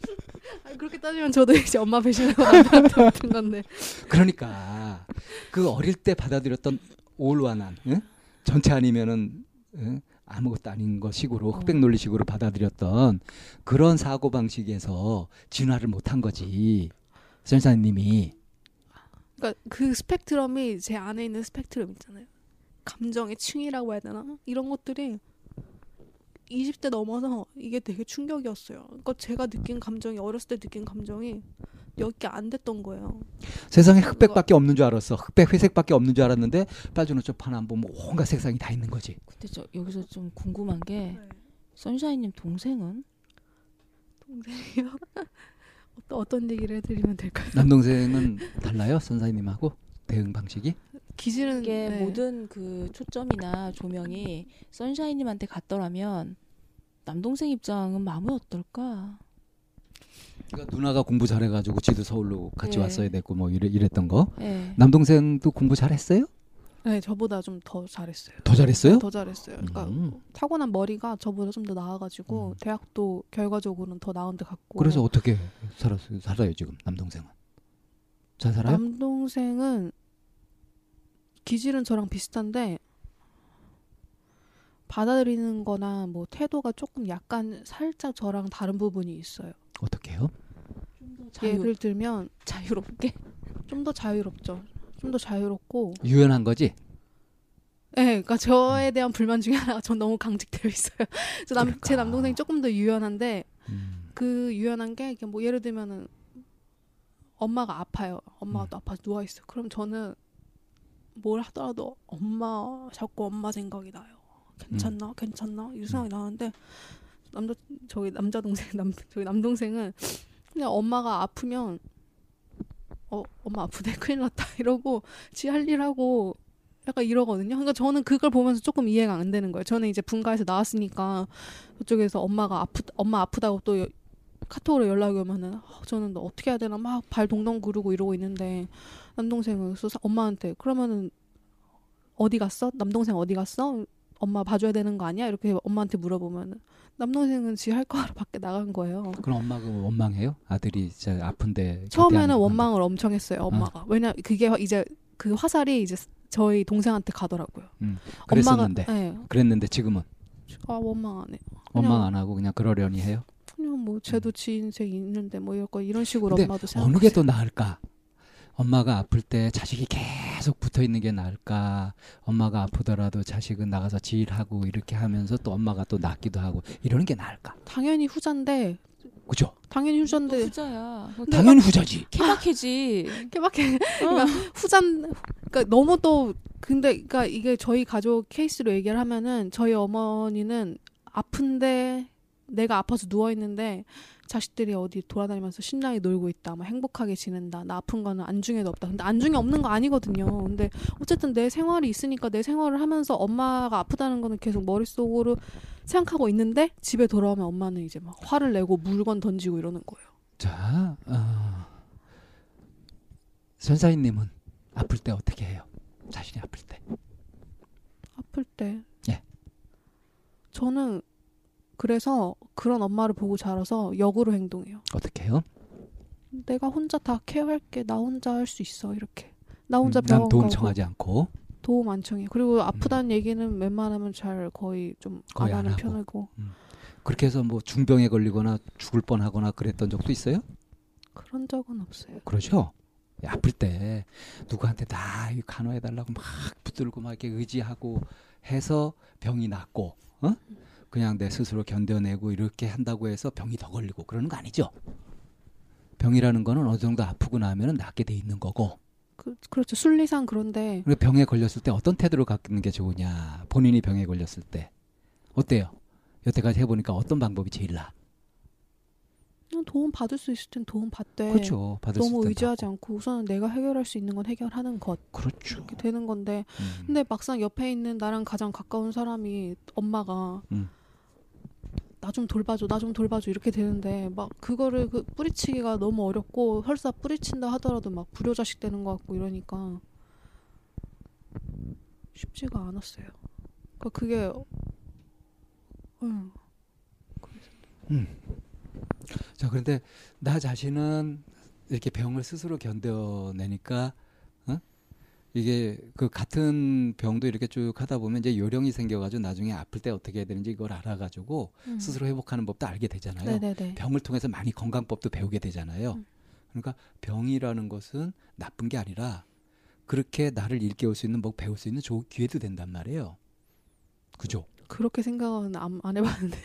그렇게 따지면 저도 이제 엄마 배신하고 남편한테 같은 건데. 그러니까 그 어릴 때 받아들였던 올완한 응? 전체 아니면은 응? 아무것도 아닌 것식으로 흑백 논리식으로 받아들였던 그런 사고 방식에서 진화를 못한 거지 선사님이 그러니까 그 스펙트럼이 제 안에 있는 스펙트럼 있잖아요. 감정의 층이라고 해야 되나? 이런 것들이 20대 넘어서 이게 되게 충격이었어요. 그러니까 제가 느낀 감정이 어렸을 때 느낀 감정이 몇개안 됐던 거예요. 세상에 흑백밖에 없는 줄 알았어 흑백 회색밖에 없는 줄 알았는데 빨주노초 파남보 뭐 온갖 색상이 다 있는 거지 근데 저 여기서 좀 궁금한 게 선샤인님 동생은 동생이요? 어떤 어떤 얘기를 해드리면 될까요? 남동생은 달라요 선사님하고 대응 방식이 기질은 이게 네. 모든 그 초점이나 조명이 선샤인님한테 갔더라면 남동생 입장은 마음이 어떨까? 그러니까 누나가 공부 잘해가지고 지도 서울로 같이 네. 왔어야 됐고 뭐 이래, 이랬던 거 예. 남동생도 공부 잘했어요? 네, 저보다 좀 더 잘했어요. 더 잘했어요? 더 잘했어요. 그러니까 음. 타고난 머리가 저보다 좀 더 나아가지고 음. 대학도 결과적으로는 더 나은 데 갔고 그래서 어떻게 살았어요? 살아요 지금 남동생은 잘 살아요? 남동생은 기질은 저랑 비슷한데 받아들이는 거나 뭐 태도가 조금 약간 살짝 저랑 다른 부분이 있어요. 어떻게요? 자유, 예를 들면 자유롭게 좀 더 자유롭죠. 좀 더 자유롭고 유연한 거지? 네, 그러니까 저에 대한 불만 중에 하나가 전 너무 강직되어 있어요. 저 남, 그러니까. 제 남동생이 조금 더 유연한데 음. 그 유연한 게 뭐 예를 들면은 엄마가 아파요. 엄마가 음. 또 아파서 누워 있어. 요 그럼 저는 뭘 하더라도 엄마 자꾸 엄마 생각이 나요. 괜찮나? 괜찮나? 이 생각이 나는데 남자 저기 남자 동생 남 저기 남동생은 그냥 엄마가 아프면 어 엄마 아프대 큰일 났다 이러고 지 할 일 하고 약간 이러거든요. 그러니까 저는 그걸 보면서 조금 이해가 안 되는 거예요. 저는 이제 분가에서 나왔으니까 그쪽에서 엄마가 아프 엄마 아프다고 또 여- 카톡으로 연락이 오면은 아, 저는 너 어떻게 해야 되나 막 발 동동 구르고 이러고 있는데 남동생은 그래서 사- 엄마한테 그러면은 어디 갔어? 남동생 어디 갔어? 엄마 봐줘야 되는 거 아니야? 이렇게 엄마한테 물어보면은 남동생은 지 할 거 하러 밖에 나간 거예요. 그럼 엄마가 원망해요? 아들이 진짜 아픈데 처음에는 안- 원망을 엄청 했어요. 엄마가 왜냐 그게 이제 그 화살이 이제 저희 동생한테 가더라고요. 그랬었는데 엄마가 네. 그랬는데 지금은 아 원망 안 해. 원망 안 하고 그냥 그러려니 해요? 그냥 뭐 쟤도 지 인생 있는데 뭐 이럴 거 이런 식으로 엄마도 생각. 어느 게 더 나을까? 엄마가 아플 때 자식이 계속 붙어 있는 게 나을까? 엄마가 아프더라도 자식은 나가서 지일하고 이렇게 하면서 또 엄마가 또 낫기도 하고 이러는 게 나을까? 당연히 후자인데 그죠? 당연히 또 후자인데 후자야 당연히 후자지. 케바케지 깨박해 어. 그러니까 후잔 그러니까 너무 또 근데 그러니까 이게 저희 가족 케이스로 얘기를 하면은 저희 어머니는 아픈데 내가 아파서 누워 있는데 자식들이 어디 돌아다니면서 신나게 놀고 있다, 막 행복하게 지낸다. 나 아픈 거는 안중에도 없다. 근데 안중에 없는 거 아니거든요. 근데 어쨌든 내 생활이 있으니까 내 생활을 하면서 엄마가 아프다는 거는 계속 머릿속으로 생각하고 있는데 집에 돌아오면 엄마는 이제 막 화를 내고 물건 던지고 이러는 거예요. 자, 어, 선사인님은 아플 때 어떻게 해요? 자신이 아플 때. 아플 때. 예. 저는 그래서 그런 엄마를 보고 자라서 역으로 행동해요. 어떻게 해요? 내가 혼자 다 케어할게. 나 혼자 할 수 있어. 이렇게. 나 혼자 음, 병원 난 도움 가고 청하지 않고 도움 안 청해. 그리고 아프다는 얘기는 웬만하면 잘 거의 좀안 거의 안 하는 하고. 편이고 그렇게 해서 뭐 중병에 걸리거나 죽을 뻔하거나 그랬던 적도 있어요? 그런 적은 없어요. 그러죠. 아플 때 누구한테 다 이거 간호해달라고 막 붙들고 막 이렇게 의지하고 해서 병이 낫고, 어? 그냥 내 스스로 견뎌내고 이렇게 한다고 해서 병이 더 걸리고 그러는 거 아니죠. 병이라는 거는 어느 정도 아프고 나면은 낫게 돼 있는 거고. 그, 그렇죠. 순리상 그런데 병에 걸렸을 때 어떤 태도를 갖는 게 좋으냐. 본인이 병에 걸렸을 때 어때요? 여태까지 해보니까 어떤 방법이 제일 나? 도움 받을 수 있을 땐 도움 받되 그렇죠. 받을 수 너무 의지하지 받고. 않고 우선은 내가 해결할 수 있는 건 해결하는 것 그렇죠. 이렇게 되는 건데 음. 근데 막상 옆에 있는 나랑 가장 가까운 사람이 엄마가 음. 나 좀 돌봐줘, 나 좀 돌봐줘 이렇게 되는데 막 그거를 그 뿌리치기가 너무 어렵고 설사 뿌리친다 하더라도 막 불효자식 되는 것 같고 이러니까 쉽지가 않았어요. 그러니까 그게 응. 자, 그런데 나 자신은 이렇게 병을 스스로 견뎌내니까 어? 이게 그 같은 병도 이렇게 쭉 하다 보면 이제 요령이 생겨가지고 나중에 아플 때 어떻게 해야 되는지 이걸 알아가지고 음. 스스로 회복하는 법도 알게 되잖아요. 네네네. 병을 통해서 많이 건강법도 배우게 되잖아요. 음. 그러니까 병이라는 것은 나쁜 게 아니라 그렇게 나를 일깨울 수 있는 뭐 배울 수 있는 좋은 기회도 된단 말이에요. 그죠? 그렇게 생각은 안, 안 해봤는데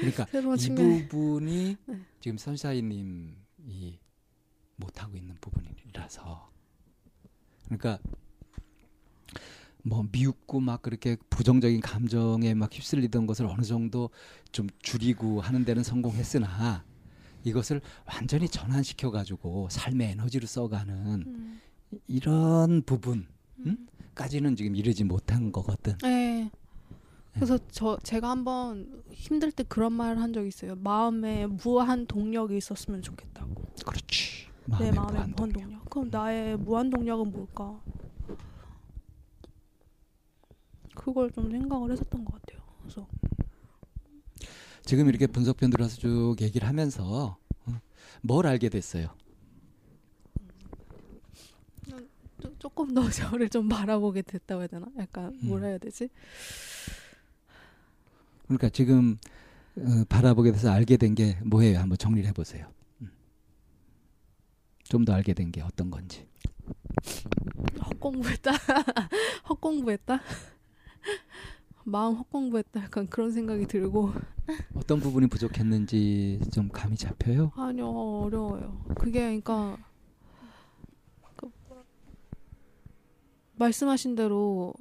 그러니까 이 측면. 부분이 네. 지금 선샤인님이 못하고 있는 부분이라서 그러니까 뭐 미웃고 막 그렇게 부정적인 감정에 막 휩쓸리던 것을 어느 정도 좀 줄이고 하는 데는 성공했으나 이것을 완전히 전환시켜 가지고 삶의 에너지로 써가는 음. 이런 부분까지는 음. 지금 이르지 못한 거거든. 네. 그래서 저 제가 한번 힘들 때 그런 말을 한 적이 있어요. 마음에 무한 동력이 있었으면 좋겠다고. 그렇지. 내 마음에 무한 무한 동력. 동력. 그럼 나의 무한 동력은 뭘까? 그걸 좀 생각을 했었던 것 같아요. 그래서 지금 이렇게 분석 편 들어서 쭉 얘기를 하면서 어, 뭘 알게 됐어요? 조- 조금 더 저를 좀 바라보게 됐다고 해야 되나? 약간 뭐라 음. 해야 되지? 그러니까 지금 어, 바라보게 돼서 알게 된 게 뭐예요? 한번 정리를 해보세요. 음. 좀더 알게 된 게 어떤 건지. 헛공부했다. 헛공부했다. 마음 헛공부했다. 약간 그런 생각이 들고 어떤 부분이 부족했는지 좀 감이 잡혀요? 아니요 어려워요. 그게 그러니까 그 말씀하신 대로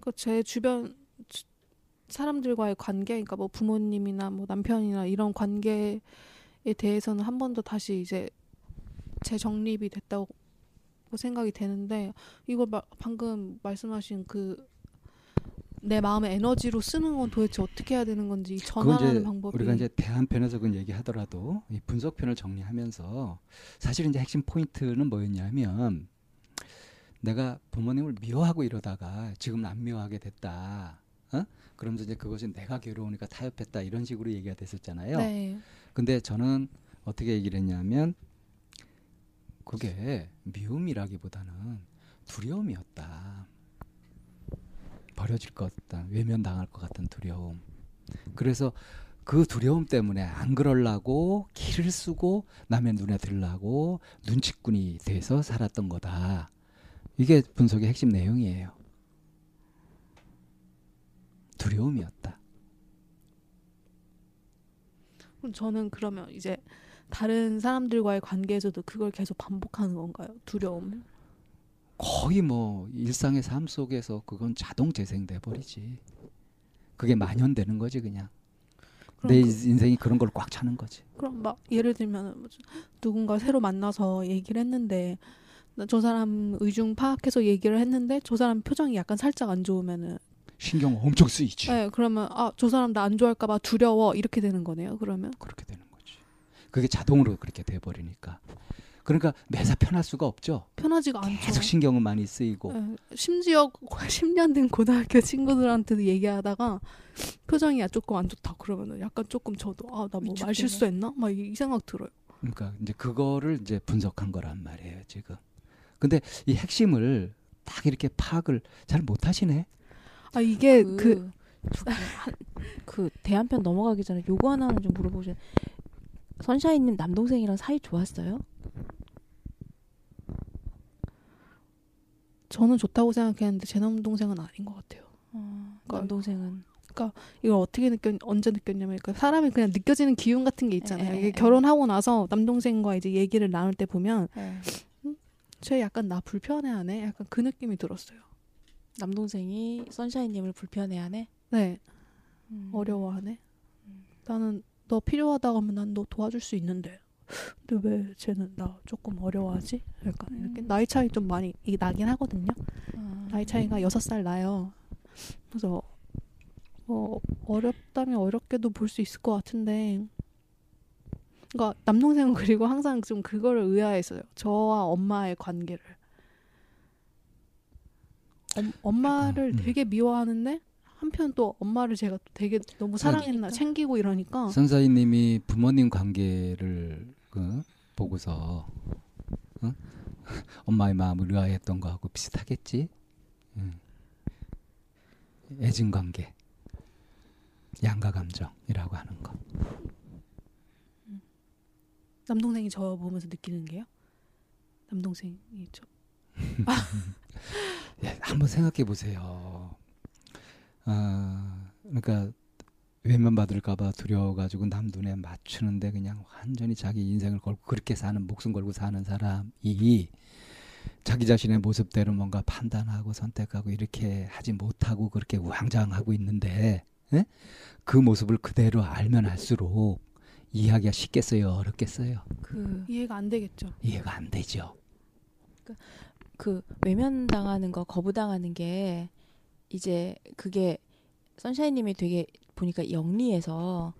그 제 주변 주- 사람들과의 관계, 그러니까 뭐 부모님이나 뭐 남편이나 이런 관계에 대해서는 한 번 더 다시 이제 재정립이 됐다고 생각이 되는데 이걸 마- 방금 말씀하신 그 내 마음의 에너지로 쓰는 건 도대체 어떻게 해야 되는 건지 전환하는 방법이 우리가 이제 대한편에서 그건 얘기하더라도 이 분석편을 정리하면서 사실 이제 핵심 포인트는 뭐였냐면 내가 부모님을 미워하고 이러다가 지금 안 미워하게 됐다. 어? 그러면서 이제 그것이 내가 괴로우니까 타협했다 이런 식으로 얘기가 됐었잖아요. 네. 근데 저는 어떻게 얘기를 했냐면 그게 미움이라기보다는 두려움이었다. 버려질 것 같다. 외면당할 것 같은 두려움. 그래서 그 두려움 때문에 안 그럴라고 길을 쓰고 남의 눈에 들라고 눈치꾼이 돼서 살았던 거다. 이게 분석의 핵심 내용이에요. 두려움이었다. 그럼 저는 그러면 이제 다른 사람들과의 관계에서도 그걸 계속 반복하는 건가요? 두려움. 거의 뭐 일상의 삶 속에서 그건 자동 재생돼 버리지. 그게 만연되는 거지 그냥. 내 그- 인생이 그런 걸 꽉 차는 거지. 그럼 막 예를 들면 뭐 누군가 새로 만나서 얘기를 했는데 나저 사람 의중 파악해서 얘기를 했는데 저 사람 표정이 약간 살짝 안 좋으면은 신경 엄청 쓰이지. 네, 그러면 아 저 사람 나 안 좋아할까 봐 두려워 이렇게 되는 거네요. 그러면 그렇게 되는 거지. 그게 자동으로 그렇게 돼 버리니까. 그러니까 매사 편할 수가 없죠. 편하지가 않죠. 계속 신경은 많이 쓰이고. 네, 심지어 10년 된 고등학교 친구들한테도 얘기하다가 표정이 조금 안 좋다 그러면은 약간 조금 저도 아 나 뭐 말. 실수했나 막 이 생각 들어요. 그러니까 이제 그거를 이제 분석한 거란 말이에요 지금. 근데 이 핵심을 딱 이렇게 파악을 잘 못하시네. 아 이게 그, 그, 그 대한편 넘어가기 전에 요거 하나는 좀 물어보죠. 선샤인님 남동생이랑 사이 좋았어요? 저는 좋다고 생각했는데 제 남동생은 아닌 것 같아요. 그러니까 남동생은 이걸 어떻게 느꼈 언제 느꼈냐면 그 사람이 그냥 느껴지는 기운 같은 게 있잖아요. 에, 에, 이게 에. 결혼하고 나서 남동생과 이제 얘기를 나눌 때 보면 네. 쟤 약간 나 불편해하네. 약간 그 느낌이 들었어요. 남동생이 선샤인님을 불편해하네. 네, 음. 어려워하네. 음. 나는 너 필요하다고 하면 난 너 도와줄 수 있는데. 근데 왜 쟤는 나 조금 어려워하지? 약간 이렇게 음. 나이 차이 좀 많이 나긴 하거든요. 아. 나이 차이가 여섯 살 나요. 그래서 뭐 어렵다면 어렵게도 볼 수 있을 것 같은데. 그러니까 남동생은 그리고 항상 좀 그거를 의아했어요. 저와 엄마의 관계를. 엄, 엄마를 음. 되게 미워하는데 한편 또 엄마를 제가 또 되게 너무 사랑했나 챙기니까. 챙기고 이러니까 선사님이 부모님 관계를 그, 보고서 어? 엄마의 마음을 의아했던 거하고 비슷하겠지. 음. 애증 관계, 양가 감정이라고 하는 거. 남동생이 저 보면서 느끼는 게요. 남동생이 저 예, 한번 생각해 보세요. 아, 그러니까 외면받을까봐 두려워가지고 남 눈에 맞추는데 그냥 완전히 자기 인생을 걸고 그렇게 사는 목숨 걸고 사는 사람이 자기 자신의 모습대로 뭔가 판단하고 선택하고 이렇게 하지 못하고 그렇게 우왕좌왕하고 있는데 예? 그 모습을 그대로 알면 알수록 이해하기가 쉽겠어요, 어렵겠어요. 그, 이해가 안 되겠죠. 이해가 안 되죠. 그 외면 당하는 거 거부당하는 게 이제 그게 선샤인님이 되게 보니까 영리해서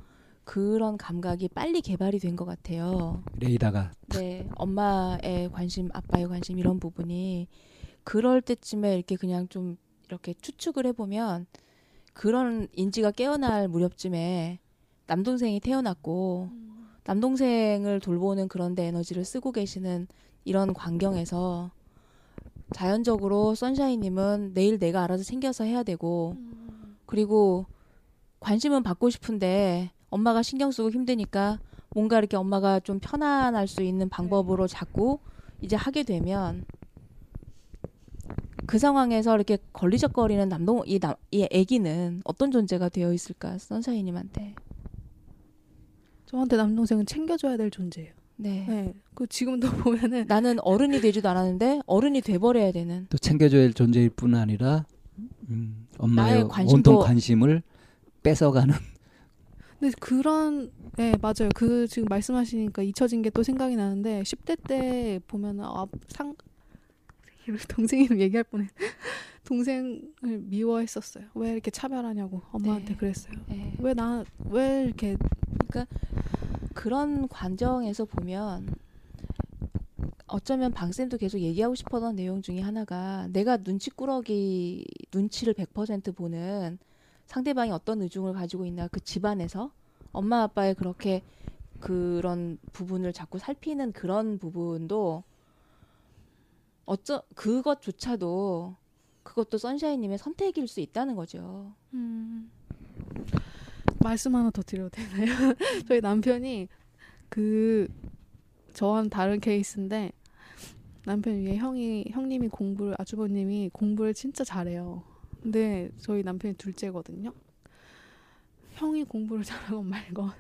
그런 감각이 빨리 개발이 된 것 같아요. 레이다가 네, 엄마의 관심, 아빠의 관심 이런 부분이 그럴 때쯤에 이렇게 그냥 좀 이렇게 추측을 해보면 그런 인지가 깨어날 무렵쯤에 남동생이 태어났고 남동생을 돌보는 그런데 에너지를 쓰고 계시는 이런 광경에서 자연적으로 선샤인님은 내일 내가 알아서 챙겨서 해야 되고 그리고 관심은 받고 싶은데 엄마가 신경 쓰고 힘드니까 뭔가 이렇게 엄마가 좀 편안할 수 있는 방법으로 자꾸 이제 하게 되면 그 상황에서 이렇게 걸리적거리는 남동 이, 남, 이 아기는 어떤 존재가 되어 있을까 선샤이님한테 저한테 남동생은 챙겨줘야 될 존재예요. 네. 네. 그 지금도 보면은 나는 어른이 되지도 않았는데 어른이 돼버려야 되는 또 챙겨줘야 할 존재일 뿐 아니라 음, 엄마의 온통 관심을 뺏어가는 근데 그런 네 맞아요. 그 지금 말씀하시니까 잊혀진 게 또 생각이 나는데 10대 때 보면은 아, 상 동생 이름 얘기할 뻔해. 동생을 미워했었어요. 왜 이렇게 차별하냐고 엄마한테 네. 그랬어요. 네. 왜나 왜 이렇게 그런 관정에서 보면 어쩌면 방쌤도 계속 얘기하고 싶었던 내용 중에 하나가 내가 눈치꾸러기 눈치를 100% 보는 상대방이 어떤 의중을 가지고 있나 그 집안에서 엄마 아빠의 그렇게 그런 부분을 자꾸 살피는 그런 부분도 어쩌 그것조차도 그것도 선샤인님의 선택일 수 있다는 거죠. 음. 말씀 하나 더 드려도 되나요? 저희 남편이 그 저와는 다른 케이스인데 남편 위에 형이 형님이 공부를 아주버님이 공부를 진짜 잘해요. 근데 저희 남편이 둘째거든요. 형이 공부를 잘하건 말건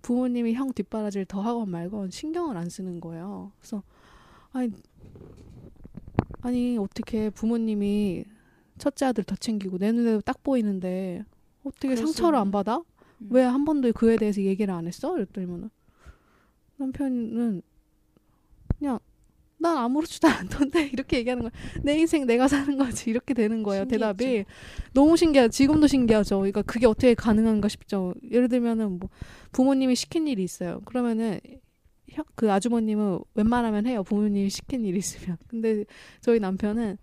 부모님이 형 뒷바라지를 더 하건 말건 신경을 안 쓰는 거예요. 그래서 아니 아니 어떻게 부모님이 첫째 아들 더 챙기고 내 눈에도 딱 보이는데 어떻게 상처를 안. 받아? 음. 왜한 번도 그에 대해서 얘기를 안 했어? 이랬더니만은 남편은 그냥 난 아무렇지도 않던데 이렇게 얘기하는 거야. 내 인생 내가 사는 거지 이렇게 되는 거예요. 신기했죠. 대답이 너무 신기해. 지금도 신기하죠. 그러니까 그게 어떻게 가능한가 싶죠. 예를 들면은 뭐 부모님이 시킨 일이 있어요. 그러면은 형- 그 아주머님은 웬만하면 해요. 부모님이 시킨 일이 있으면. 근데 저희 남편은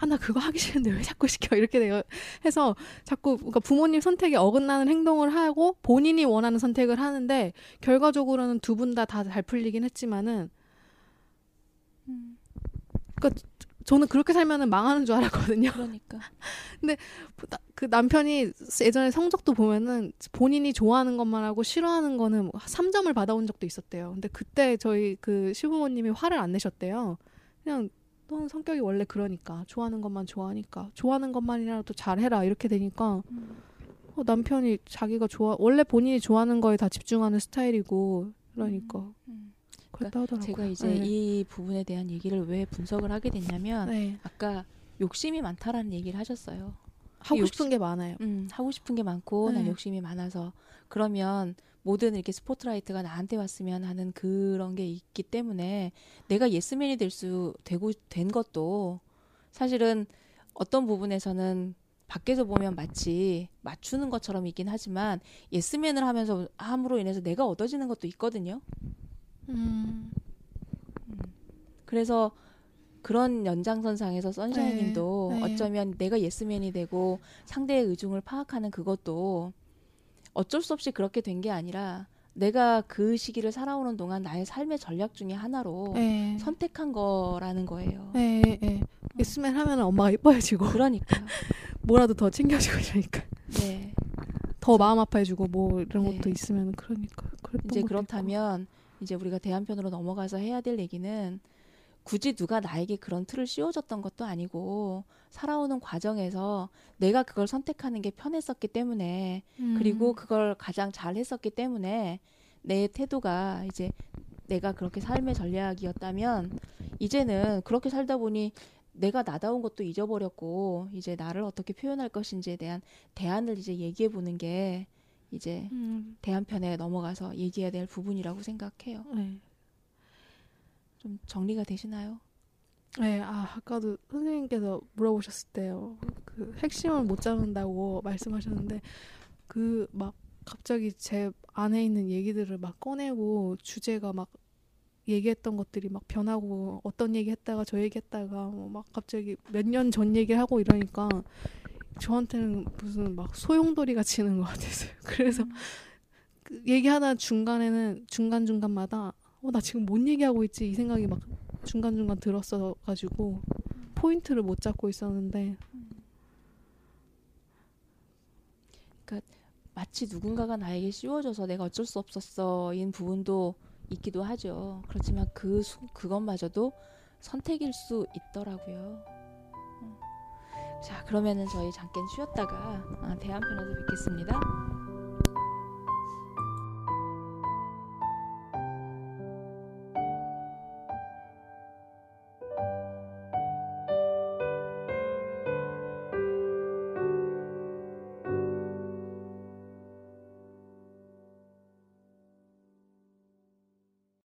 아 나 그거 하기 싫은데 왜 자꾸 시켜 이렇게 돼요. 해서 자꾸 그러니까 부모님 선택에 어긋나는 행동을 하고 본인이 원하는 선택을 하는데 결과적으로는 두 분 다 다 잘 풀리긴 했지만은 저는 그렇게 살면은 망하는 줄 알았거든요. 그러니까 나- 그 남편이 예전에 성적도 보면은 본인이 좋아하는 것만 하고 싫어하는 거는 뭐 3점을 받아온 적도 있었대요. 근데 그때 저희 그 시부모님이 화를 안 내셨대요. 그냥 넌 성격이 원래 그러니까 좋아하는 것만 좋아하니까 좋아하는 것만이라도 잘해라 이렇게 되니까 어, 남편이 자기가 좋아 원래 본인이 좋아하는 거에 다 집중하는 스타일이고 그러니까 음. 그렇다 하더라고요. 제가 이제 네. 이 부분에 대한 얘기를 왜 분석을 하게 됐냐면 네. 아까 욕심이 많다라는 얘기를 하셨어요. 하고 욕심- 싶은 게 많아요. 음, 하고 싶은 게 많고 난 네. 욕심이 많아서 그러면 모든 이렇게 스포트라이트가 나한테 왔으면 하는 그런 게 있기 때문에 내가 예스맨이 될 수 되고 된 것도 사실은 어떤 부분에서는 밖에서 보면 마치 맞추는 것처럼 있긴 하지만 예스맨을 하면서 함으로 인해서 내가 얻어지는 것도 있거든요. 음. 그래서 그런 연장선상에서 선샤인님도 네, 네. 어쩌면 내가 예스맨이 되고 상대의 의중을 파악하는 그것도 어쩔 수 없이 그렇게 된 게 아니라 내가 그 시기를 살아오는 동안 나의 삶의 전략 중에 하나로 예. 선택한 거라는 거예요. 예, 예. 예스맨 하면 엄마가 이뻐해지고 그러니까 뭐라도 더 챙겨주고 이러니까 네. 더 마음 아파해주고 뭐 이런 네. 것도 있으면 그러니까 이제 그렇다면 이제 우리가 대한편으로 넘어가서 해야 될 얘기는 굳이 누가 나에게 그런 틀을 씌워줬던 것도 아니고 살아오는 과정에서 내가 그걸 선택하는 게 편했었기 때문에. 음. 그리고 그걸 가장 잘 했었기 때문에 내 태도가 이제 내가 그렇게 삶의 전략이었다면 이제는 그렇게 살다 보니 내가 나다운 것도 잊어버렸고 이제 나를 어떻게 표현할 것인지에 대한 대안을 이제 얘기해 보는 게 이제 음, 대한편에 넘어가서 얘기해야 될 부분이라고 생각해요. 네. 좀 정리가 되시나요? 네, 아, 아까도 선생님께서 물어보셨을 때요. 그 핵심을 못 잡는다고 말씀하셨는데 그 막 갑자기 제 안에 있는 얘기들을 막 꺼내고 주제가 막 얘기했던 것들이 막 변하고 어떤 얘기 했다가 저 얘기 했다가 뭐 막 갑자기 몇 년 전 얘기를 하고 이러니까 저한테는 무슨 막 소용돌이가 치는 것 같았어요. 그래서 그 얘기하다 중간에는 중간 중간마다 어, 나 지금 뭔 얘기하고 있지 이 생각이 막 중간 중간 들었어 가지고 포인트를 못 잡고 있었는데 마치 누군가가 나에게 씌워줘서 내가 어쩔 수 없었어인 부분도 있기도 하죠. 그렇지만 그 수- 그것마저도 선택일 수 있더라고요. 음. 자, 그러면은 저희 잠깐 쉬었다가 아, 대한편에서 뵙겠습니다.